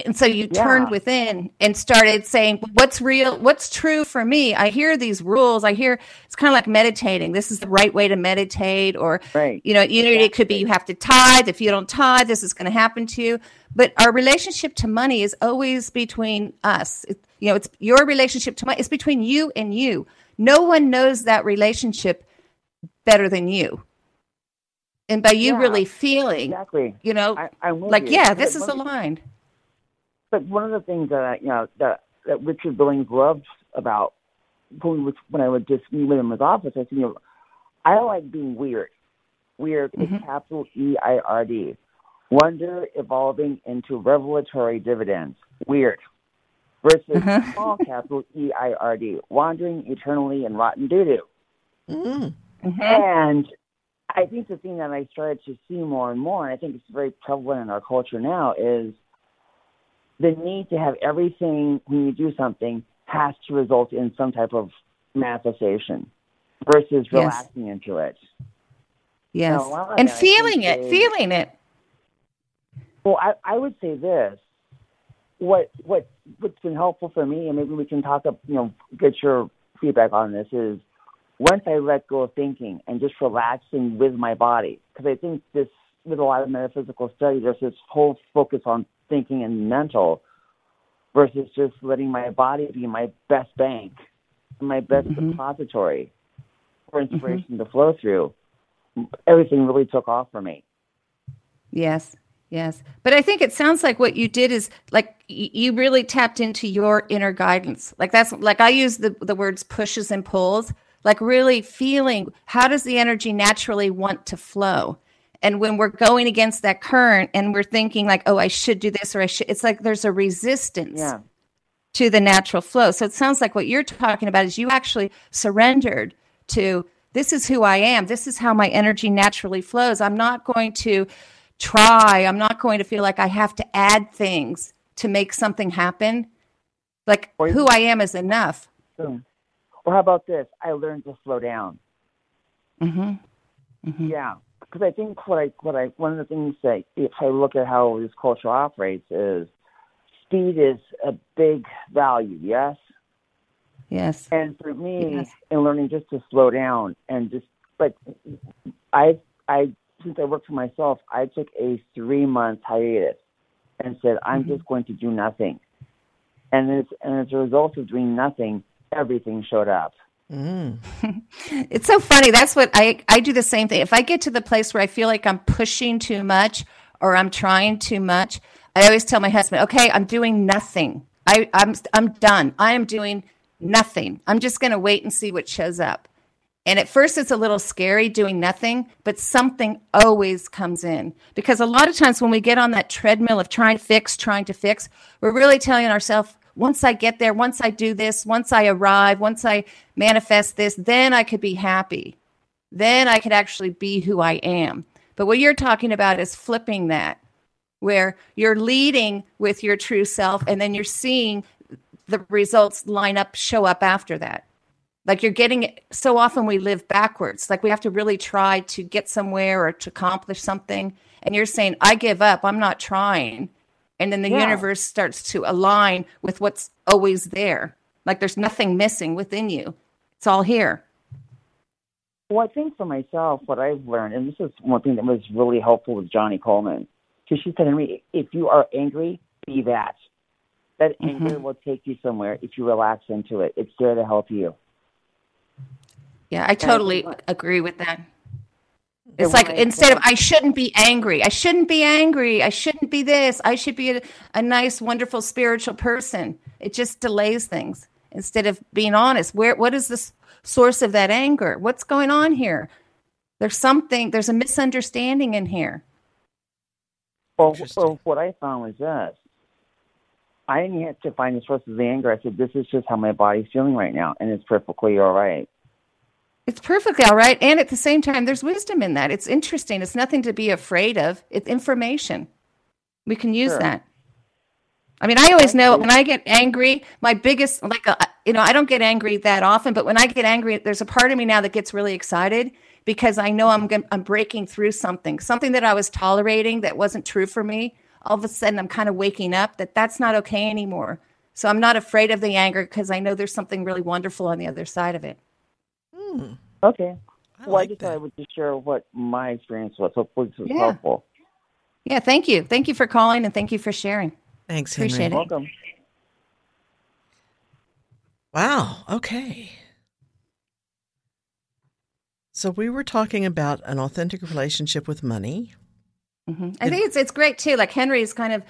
And so you Yeah. turned within and started saying, what's real? What's true for me? I hear these rules. I hear it's kind of like meditating. This is the right way to meditate, or Right. you know, Unity it could be you have to tithe. If you don't tithe, this is going to happen to you. But our relationship to money is always between us. It, you know, it's your relationship to money. It's between you and you. No one knows that relationship better than you. And by you Yeah, really feeling, Exactly. you know, I, I'm like, you. yeah, But this is the- aligned. But one of the things that I, you know that that Richard Billings loved about when, when I would just meet with him in his office, I said, you know, I like being weird. Weird is mm-hmm. capital E I R D. Wonder evolving into revelatory dividends. Weird. Versus small capital E I R D. Wandering eternally in rotten doo doo. Mm. And I think the thing that I started to see more and more, and I think it's very prevalent in our culture now, is the need to have everything when you do something has to result in some type of manifestation versus relaxing into it. Yes. No, a lot of and feeling it, it, is- feeling it. Well, I, I would say this. What what what's been helpful for me, and maybe we can talk up, you know, get your feedback on this is once I let go of thinking and just relaxing with my body, because I think this with a lot of metaphysical study, there's this whole focus on thinking and mental versus just letting my body be my best bank, my best mm-hmm. depository for mm-hmm. inspiration to flow through. Everything really took off for me. Yes, yes. But I think it sounds like what you did is like you really tapped into your inner guidance. Like that's like I use the the words pushes and pulls. Like really feeling how does the energy naturally want to flow? And when we're going against that current and we're thinking like, oh, I should do this or I should, it's like there's a resistance Yeah. to the natural flow. So it sounds like what you're talking about is you actually surrendered to this is who I am. This is how my energy naturally flows. I'm not going to try. I'm not going to feel like I have to add things to make something happen. Like who I am is enough. Or how about this? I learned to slow down. Mm-hmm. Yeah, because I think what I what I one of the things that if I look at how this culture operates is speed is a big value. Yes, Yes. and for me, Yes. in learning just to slow down and just like I I since I work for myself, I took a three month hiatus and said I'm just going to do nothing, and as and as a result of doing nothing, everything showed up. Mm. (laughs) It's so funny. That's what I I do the same thing. If I get to the place where I feel like I'm pushing too much or I'm trying too much, I always tell my husband, "Okay, I'm doing nothing. I I'm I'm done. I am doing nothing. I'm just going to wait and see what shows up." And at first it's a little scary doing nothing, but something always comes in. Because a lot of times when we get on that treadmill of trying to fix, trying to fix, we're really telling ourselves, once I get there, once I do this, once I arrive, once I manifest this, then I could be happy. Then I could actually be who I am. But what you're talking about is flipping that, where you're leading with your true self and then you're seeing the results line up, show up after that. Like you're getting it so often we live backwards. Like we have to really try to get somewhere or to accomplish something. And you're saying, I give up, I'm not trying. And then the Yeah. universe starts to align with what's always there. Like there's nothing missing within you. It's all here. Well, I think for myself, what I've learned, and this is one thing that was really helpful with Johnnie Colemon, because she said to me, if you are angry, be that. That mm-hmm. anger will take you somewhere if you relax into it. It's there to help you. Yeah, I totally agree with that. Yeah, It's like when I- instead of I shouldn't be angry, I shouldn't be angry, I shouldn't be this, I should be a, a nice, wonderful spiritual person. It just delays things instead of being honest. Where what is the source of that anger? What's going on here? There's something. There's a misunderstanding in here. Well, well, what I found was this. I didn't have to find the source of the anger. I said, this is just how my body's feeling right now, and it's perfectly all right. It's perfectly all right, and at the same time, there's wisdom in that. It's interesting. It's nothing to be afraid of. It's information. We can use Sure. that. I mean, I always know when I get angry, my biggest, like, uh, you know, I don't get angry that often, but when I get angry, there's a part of me now that gets really excited because I know I'm I'm breaking through something, something that I was tolerating that wasn't true for me. All of a sudden, I'm kind of waking up that that's not okay anymore. So I'm not afraid of the anger because I know there's something really wonderful on the other side of it. Hmm. Okay. I well, I just that. thought I would just share what my experience was. Hopefully, this was Yeah. helpful. Yeah, thank you. Thank you for calling and thank you for sharing. Thanks, Henry. Appreciate it. Welcome. Wow. Okay. So we were talking about an authentic relationship with money. Hmm I think it's it's great too. Like Henry is kind of,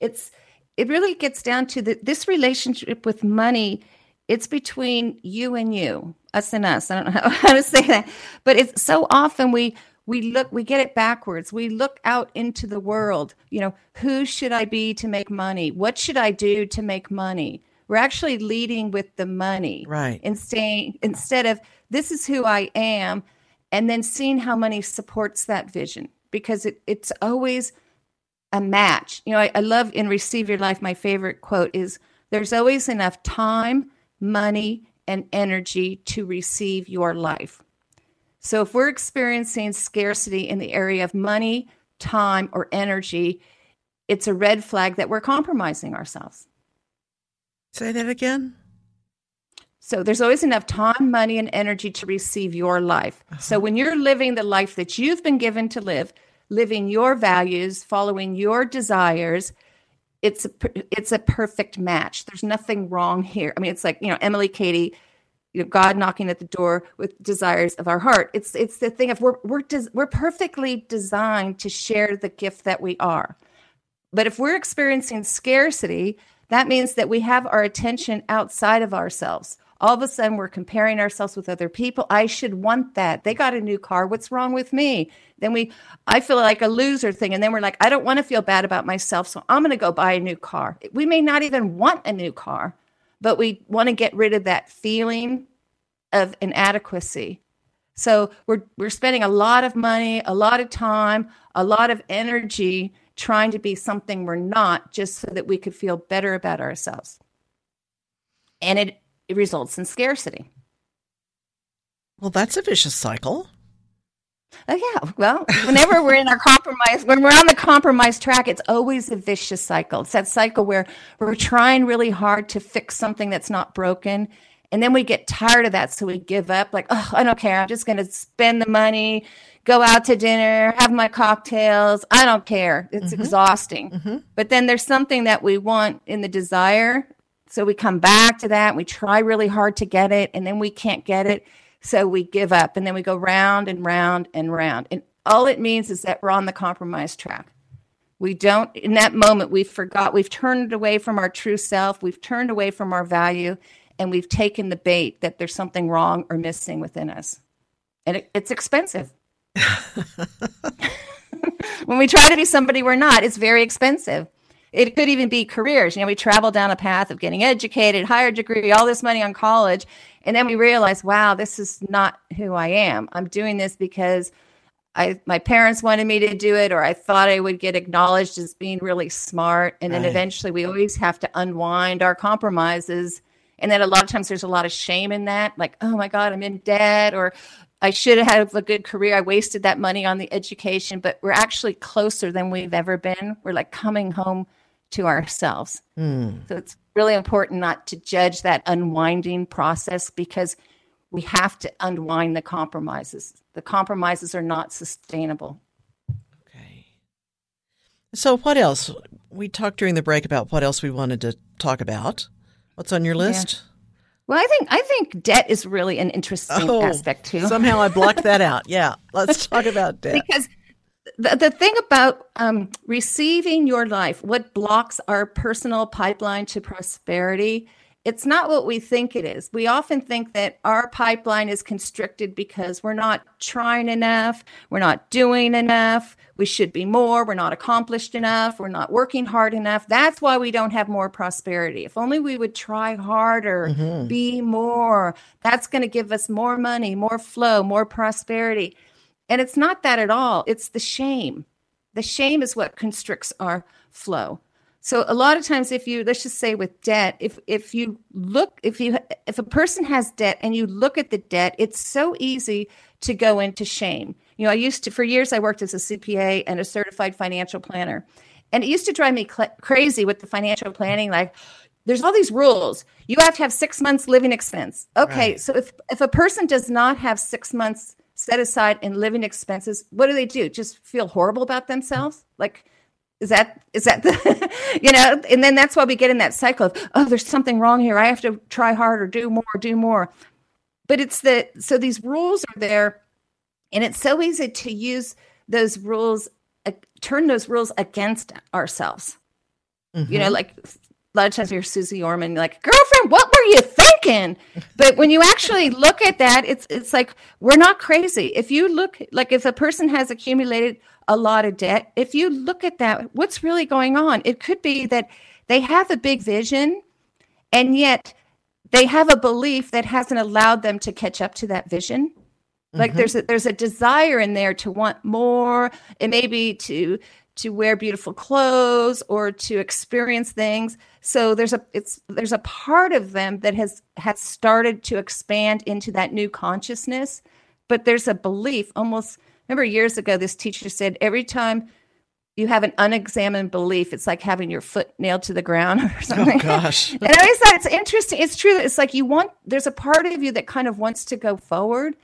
it's it really gets down to the, this relationship with money. It's between you and you, us and us. I don't know how, (laughs) how to say that, but it's so often we we look we get it backwards. We look out into the world. You know, who should I be to make money? What should I do to make money? We're actually leading with the money, Right. And staying instead of this is who I am, and then seeing how money supports that vision because it, it's always a match. You know, I, I love in Receive Your Life, my favorite quote is there's always enough time, money, and energy to receive your life. So if we're experiencing scarcity in the area of money, time, or energy, it's a red flag that we're compromising ourselves. Say that again. So there's always enough time, money, and energy to receive your life. Uh-huh. So when you're living the life that you've been given to live, living your values, following your desires, it's a it's a perfect match. There's nothing wrong here. I mean, it's like you know Emilie Cady, you know, God knocking at the door with desires of our heart. It's it's the thing of we're we're des- we're perfectly designed to share the gift that we are. But if we're experiencing scarcity, that means that we have our attention outside of ourselves. All of a sudden, we're comparing ourselves with other people. I should want that. They got a new car. What's wrong with me? Then we, I feel like a loser thing. And then we're like, I don't want to feel bad about myself. So I'm going to go buy a new car. We may not even want a new car, but we want to get rid of that feeling of inadequacy. So we're we're spending a lot of money, a lot of time, a lot of energy trying to be something we're not just so that we could feel better about ourselves. And it, it results in scarcity. Well, that's a vicious cycle. Oh yeah. Well, whenever we're in our compromise, when we're on the compromise track, it's always a vicious cycle. It's that cycle where we're trying really hard to fix something that's not broken. And then we get tired of that. So we give up, like, oh, I don't care. I'm just going to spend the money, go out to dinner, have my cocktails. I don't care. It's mm-hmm. exhausting. Mm-hmm. But then there's something that we want in the desire. So we come back to that. We try really hard to get it, and then we can't get it. So we give up, and then we go round and round and round. And all it means is that we're on the compromise track. We don't, in that moment, we've forgot, we've turned away from our true self, we've turned away from our value, and we've taken the bait that there's something wrong or missing within us. And it, it's expensive. (laughs) (laughs) when we try to be somebody we're not, it's very expensive. It could even be careers. You know, we travel down a path of getting educated, higher degree, all this money on college, and then we realize, wow, this is not who I am. I'm doing this because I my parents wanted me to do it, or I thought I would get acknowledged as being really smart. And then Right. eventually, we always have to unwind our compromises And then a lot of times there's a lot of shame in that, like, oh my God, I'm in debt, or I should have had a good career. I wasted that money on the education, but we're actually closer than we've ever been. We're like coming home to ourselves. Mm. So it's really important not to judge that unwinding process because we have to unwind the compromises. The compromises are not sustainable. Okay. So, what else? We talked during the break about what else we wanted to talk about. What's on your list? Yeah. Well, I think I think debt is really an interesting oh, aspect too. somehow I blocked that (laughs) out. Yeah, let's talk about debt. because the, the thing about um, receiving your life, what blocks our personal pipeline to prosperity, it's not what we think it is. We often think that our pipeline is constricted because we're not trying enough, we're not doing enough, we should be more, we're not accomplished enough, we're not working hard enough. That's why we don't have more prosperity. If only we would try harder, mm-hmm. be more, that's going to give us more money, more flow, more prosperity. And it's not that at all. It's the shame. The shame is what constricts our flow. So a lot of times if you let's just say with debt, if if you look if you if a person has debt and you look at the debt, it's so easy to go into shame. You know, I used to for years I worked as a CPA and a certified financial planner. And it used to drive me cl- crazy with the financial planning like there's all these rules. You have to have 6 months living expense. Okay, right. so if if a person does not have 6 months set aside in living expenses, what do they do? Just feel horrible about themselves? Like is that is that the (laughs) you know and then that's why we get in that cycle of oh there's something wrong here i have to try harder do more do more but it's the so these rules are there and it's so easy to use those rules uh, turn those rules against ourselves mm-hmm. you know mm-hmm. like lot of times you're Suze Orman, like, girlfriend, what were you thinking? But when you actually look at that, it's it's like we're not crazy. If you look like if a person has accumulated a lot of debt, if you look at that, what's really going on? It could be that they have a big vision and yet they have a belief that hasn't allowed them to catch up to that vision. Like mm-hmm. there's a, there's a desire in there to want more. and maybe to to wear beautiful clothes or to experience things. So there's a it's there's a part of them that has has started to expand into that new consciousness, but there's a belief almost remember years ago this teacher said every time you have an unexamined belief, it's like having your foot nailed to the ground (laughs) or oh, something. Oh gosh. (laughs) and I always thought it's interesting. It's true. It's like you want there's a part of you that kind of wants to go forward,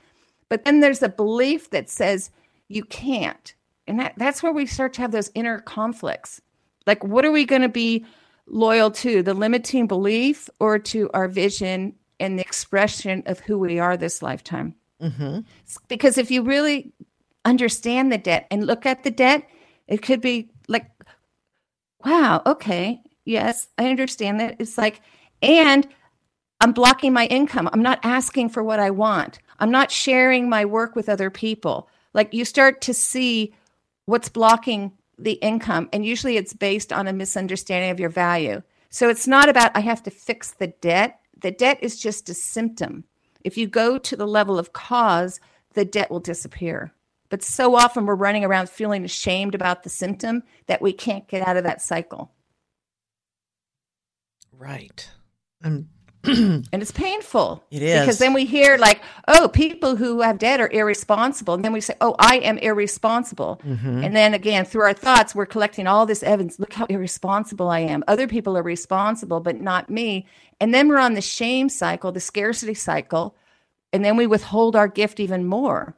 but then there's a belief that says you can't and that, that's where we start to have those inner conflicts. Like what are we going to be loyal to? The limiting belief or to our vision and the expression of who we are this lifetime? Mm-hmm. because if you really understand the debt and look at the debt it could be like wow okay yes i understand that. It's like and i'm blocking my income. I'm not asking for what i want. I'm not sharing my work with other people. Like you start to see what's blocking the income. And usually it's based on a misunderstanding of your value. So it's not about, I have to fix the debt. The debt is just a symptom. If you go to the level of cause, the debt will disappear. But so often we're running around feeling ashamed about the symptom that we can't get out of that cycle. Right. I'm (clears throat) and it's painful. It is. Because then we hear, like, oh, people who have debt are irresponsible. And then we say, oh, I am irresponsible. Mm-hmm. And then again, through our thoughts, we're collecting all this evidence. Look how irresponsible I am. Other people are responsible, but not me. And then we're on the shame cycle, the scarcity cycle. And then we withhold our gift even more.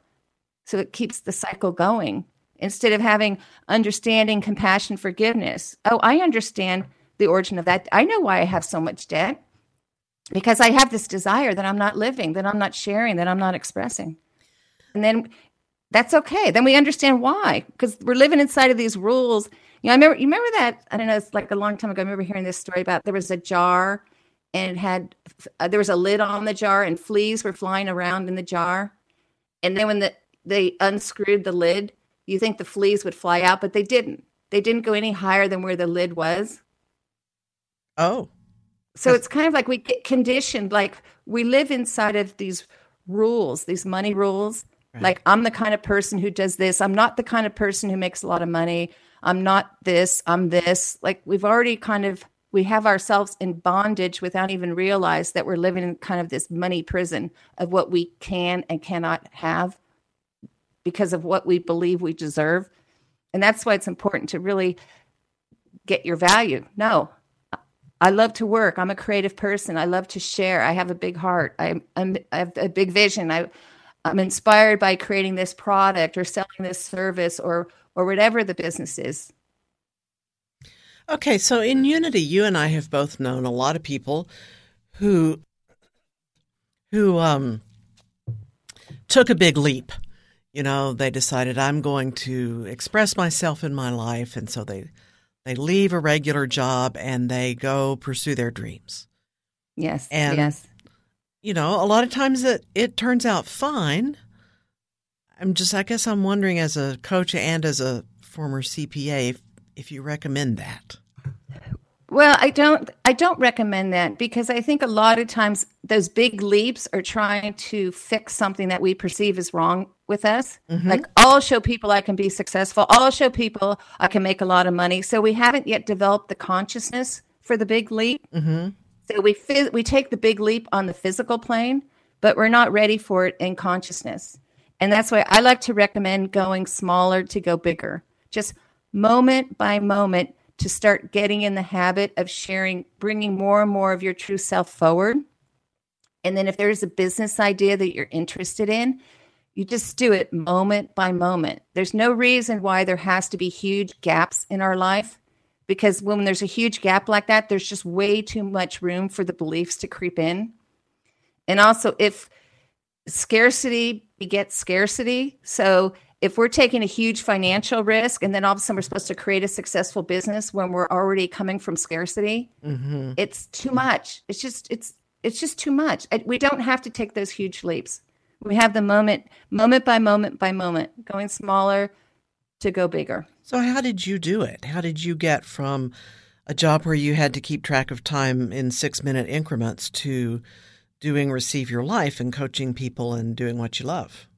So it keeps the cycle going instead of having understanding, compassion, forgiveness. Oh, I understand the origin of that. I know why I have so much debt because I have this desire that I'm not living, that I'm not sharing, that I'm not expressing. And then that's okay. Then we understand why, because we're living inside of these rules. You know, I remember, you remember that, I don't know, it's like a long time ago. I remember hearing this story about there was a jar and it had, uh, there was a lid on the jar and fleas were flying around in the jar. And then when the, they unscrewed the lid, you think the fleas would fly out, but they didn't. They didn't go any higher than where the lid was. Oh. So it's kind of like we get conditioned, like we live inside of these rules, these money rules. Right. Like I'm the kind of person who does this. I'm not the kind of person who makes a lot of money. I'm not this. I'm this. Like we've already kind of we have ourselves in bondage without even realize that we're living in kind of this money prison of what we can and cannot have because of what we believe we deserve. And that's why it's important to really get your value. No, I love to work. I'm a creative person. I love to share. I have a big heart. I, I'm, I have a big vision. I, I'm inspired by creating this product or selling this service or or whatever the business is. Okay, so in Unity, you and I have both known a lot of people who who um, took a big leap. You know, they decided I'm going to express myself in my life, and so they they leave a regular job and they go pursue their dreams. Yes. And yes. You know, a lot of times it it turns out fine. I'm just, I guess I'm wondering as a coach and as a former CPA if, if you recommend that. Well, I don't I don't recommend that because I think a lot of times those big leaps are trying to fix something that we perceive as wrong with us. Mm-hmm. Like I'll show people I can be successful. I'll show people I can make a lot of money. So we haven't yet developed the consciousness for the big leap. Mm-hmm. So we we take the big leap on the physical plane, but we're not ready for it in consciousness. And that's why I like to recommend going smaller to go bigger. Just moment by moment to start getting in the habit of sharing, bringing more and more of your true self forward. And then if there's a business idea that you're interested in, you just do it moment by moment. There's no reason why there has to be huge gaps in our life because when there's a huge gap like that, there's just way too much room for the beliefs to creep in. And also, if scarcity begets scarcity. So if we're taking a huge financial risk and then all of a sudden we're supposed to create a successful business when we're already coming from scarcity, mm-hmm. it's too much. It's just it's it's just too much. We don't have to take those huge leaps. We have the moment, moment by moment by moment, going smaller to go bigger. So, how did you do it? How did you get from a job where you had to keep track of time in six minute increments to doing Receive Your Life and coaching people and doing what you love?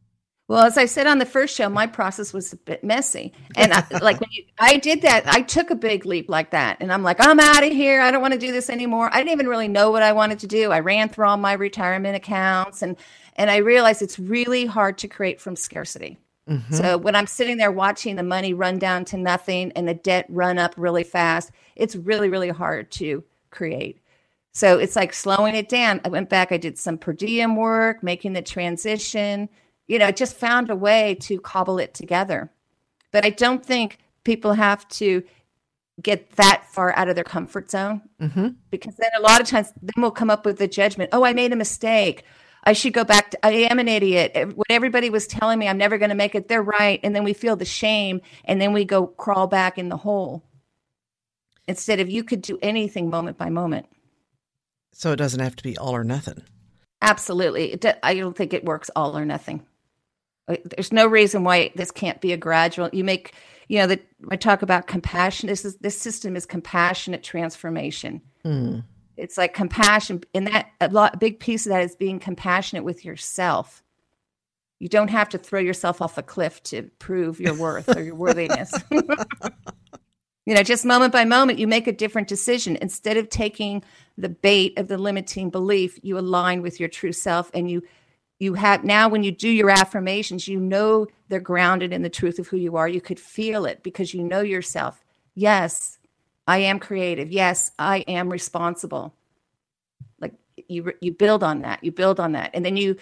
Well, as I said on the first show, my process was a bit messy. And I, like when you, I did that, I took a big leap like that. And I'm like, I'm out of here. I don't want to do this anymore. I didn't even really know what I wanted to do. I ran through all my retirement accounts and and I realized it's really hard to create from scarcity. Mm-hmm. So when I'm sitting there watching the money run down to nothing and the debt run up really fast, it's really, really hard to create. So it's like slowing it down. I went back, I did some per diem work, making the transition, you know, just found a way to cobble it together. But I don't think people have to get that far out of their comfort zone mm-hmm. because then a lot of times then we'll come up with the judgment oh i made a mistake i should go back to i am an idiot what everybody was telling me i'm never going to make it they're right and then we feel the shame and then we go crawl back in the hole instead of you could do anything moment by moment so it doesn't have to be all or nothing. Absolutely. I don't think it works all or nothing. Uh, there's no reason why this can't be a gradual. You make, you know, that I talk about compassion. This is this system is compassionate transformation. Mm. It's like compassion, and that a lot, a big piece of that is being compassionate with yourself. You don't have to throw yourself off a cliff to prove your worth or your worthiness. (laughs) you know, just moment by moment, you make a different decision instead of taking the bait of the limiting belief you align with your true self and you you have now when you do your affirmations you know they're grounded in the truth of who you are. You could feel it because you know yourself. Yes i am creative. Yes i am responsible. Like you you build on that. You build on that. And then you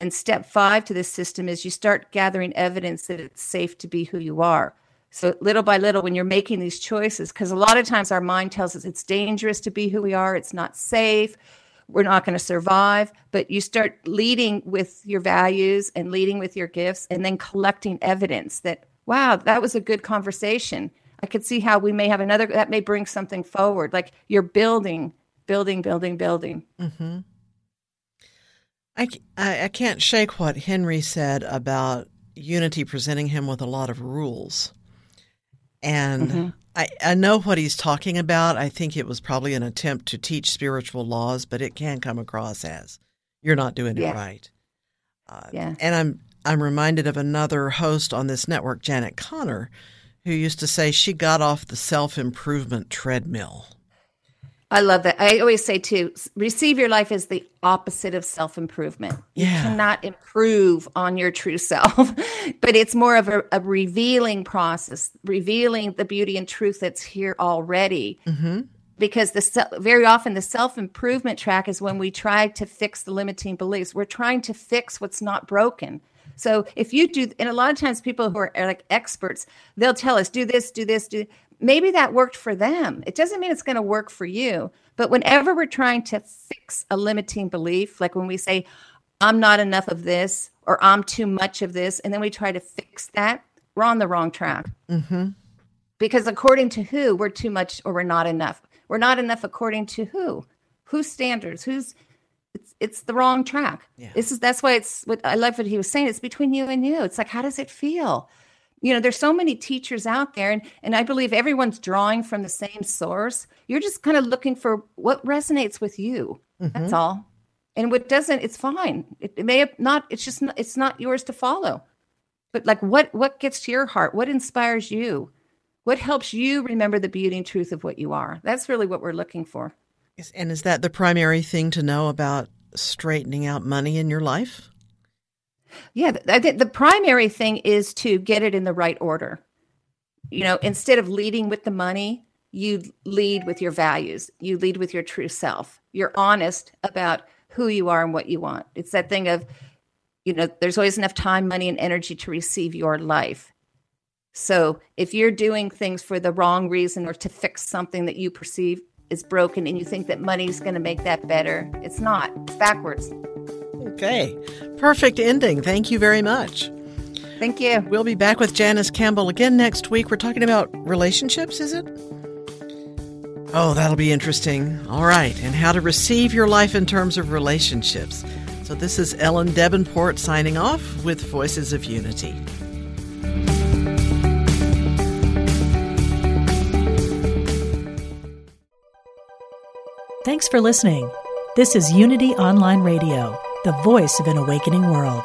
and step 5 to this system is you start gathering evidence that it's safe to be who you are. So little by little, when you're making these choices, because a lot of times our mind tells us it's dangerous to be who we are, it's not safe, we're not going to survive. But you start leading with your values and leading with your gifts, and then collecting evidence that, wow, that was a good conversation. I could see how we may have another, that may bring something forward. Like you're building, building, building, building. Mm-hmm. I, I, I can't shake what Henry said about Unity presenting him with a lot of rules. And mm-hmm. I, I know what he's talking about. I think it was probably an attempt to teach spiritual laws, but it can come across as you're not doing yeah. it right. Uh, yeah. And I'm I'm reminded of another host on this network, Janet Conner, who used to say she got off the self improvement treadmill. I love that. I always say too, receive your life is the opposite of self improvement. Yeah. You cannot improve on your true self, (laughs) but it's more of a, a, revealing process, revealing the beauty and truth that's here already. Mm-hmm. Because the very often the self improvement track is when we try to fix the limiting beliefs. We're trying to fix what's not broken. So if you do, and a lot of times people who are like experts, they'll tell us, do this, do this, do maybe that worked for them. It doesn't mean it's going to work for you. But whenever we're trying to fix a limiting belief, like when we say, I'm not enough of this or I'm too much of this, and then we try to fix that, we're on the wrong track. Mm-hmm. Because according to who, we're too much or we're not enough. We're not enough according to who? Whose standards? Who's it's it's the wrong track. Yeah. This is that's why it's what I love what he was saying. It's between you and you. It's like how does it feel? You know there's so many teachers out there and, and i believe everyone's drawing from the same source. You're just kind of looking for what resonates with you. Mm-hmm. that's all. And what doesn't it's fine. It, it may have not it's just not, it's not yours to follow. But like what what gets to your heart? What inspires you? What helps you remember the beauty and truth of what you are? That's really what we're looking for. And is that the primary thing to know about straightening out money in your life yeah, I think the primary thing is to get it in the right order. You know, instead of leading with the money, you lead with your values. You lead with your true self. You're honest about who you are and what you want. It's that thing of, you know, there's always enough time, money, and energy to receive your life. So if you're doing things for the wrong reason or to fix something that you perceive is broken and you think that money is going to make that better, it's not. It's backwards. Okay. Perfect ending. Thank you very much. Thank you. We'll be back with Janice Campbell again next week. We're talking about relationships, is it? Oh, that'll be interesting. All right. And how to receive your life in terms of relationships. So, this is Ellen Debenport signing off with Voices of Unity. Thanks for listening. This is Unity Online Radio the voice of an awakening world.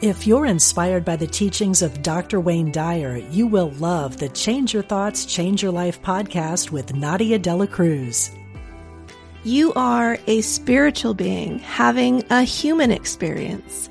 If you're inspired by the teachings of Dr. Wayne Dyer, you will love the Change Your Thoughts, Change Your Life podcast with Nadia Dela Cruz. You are a spiritual being having a human experience.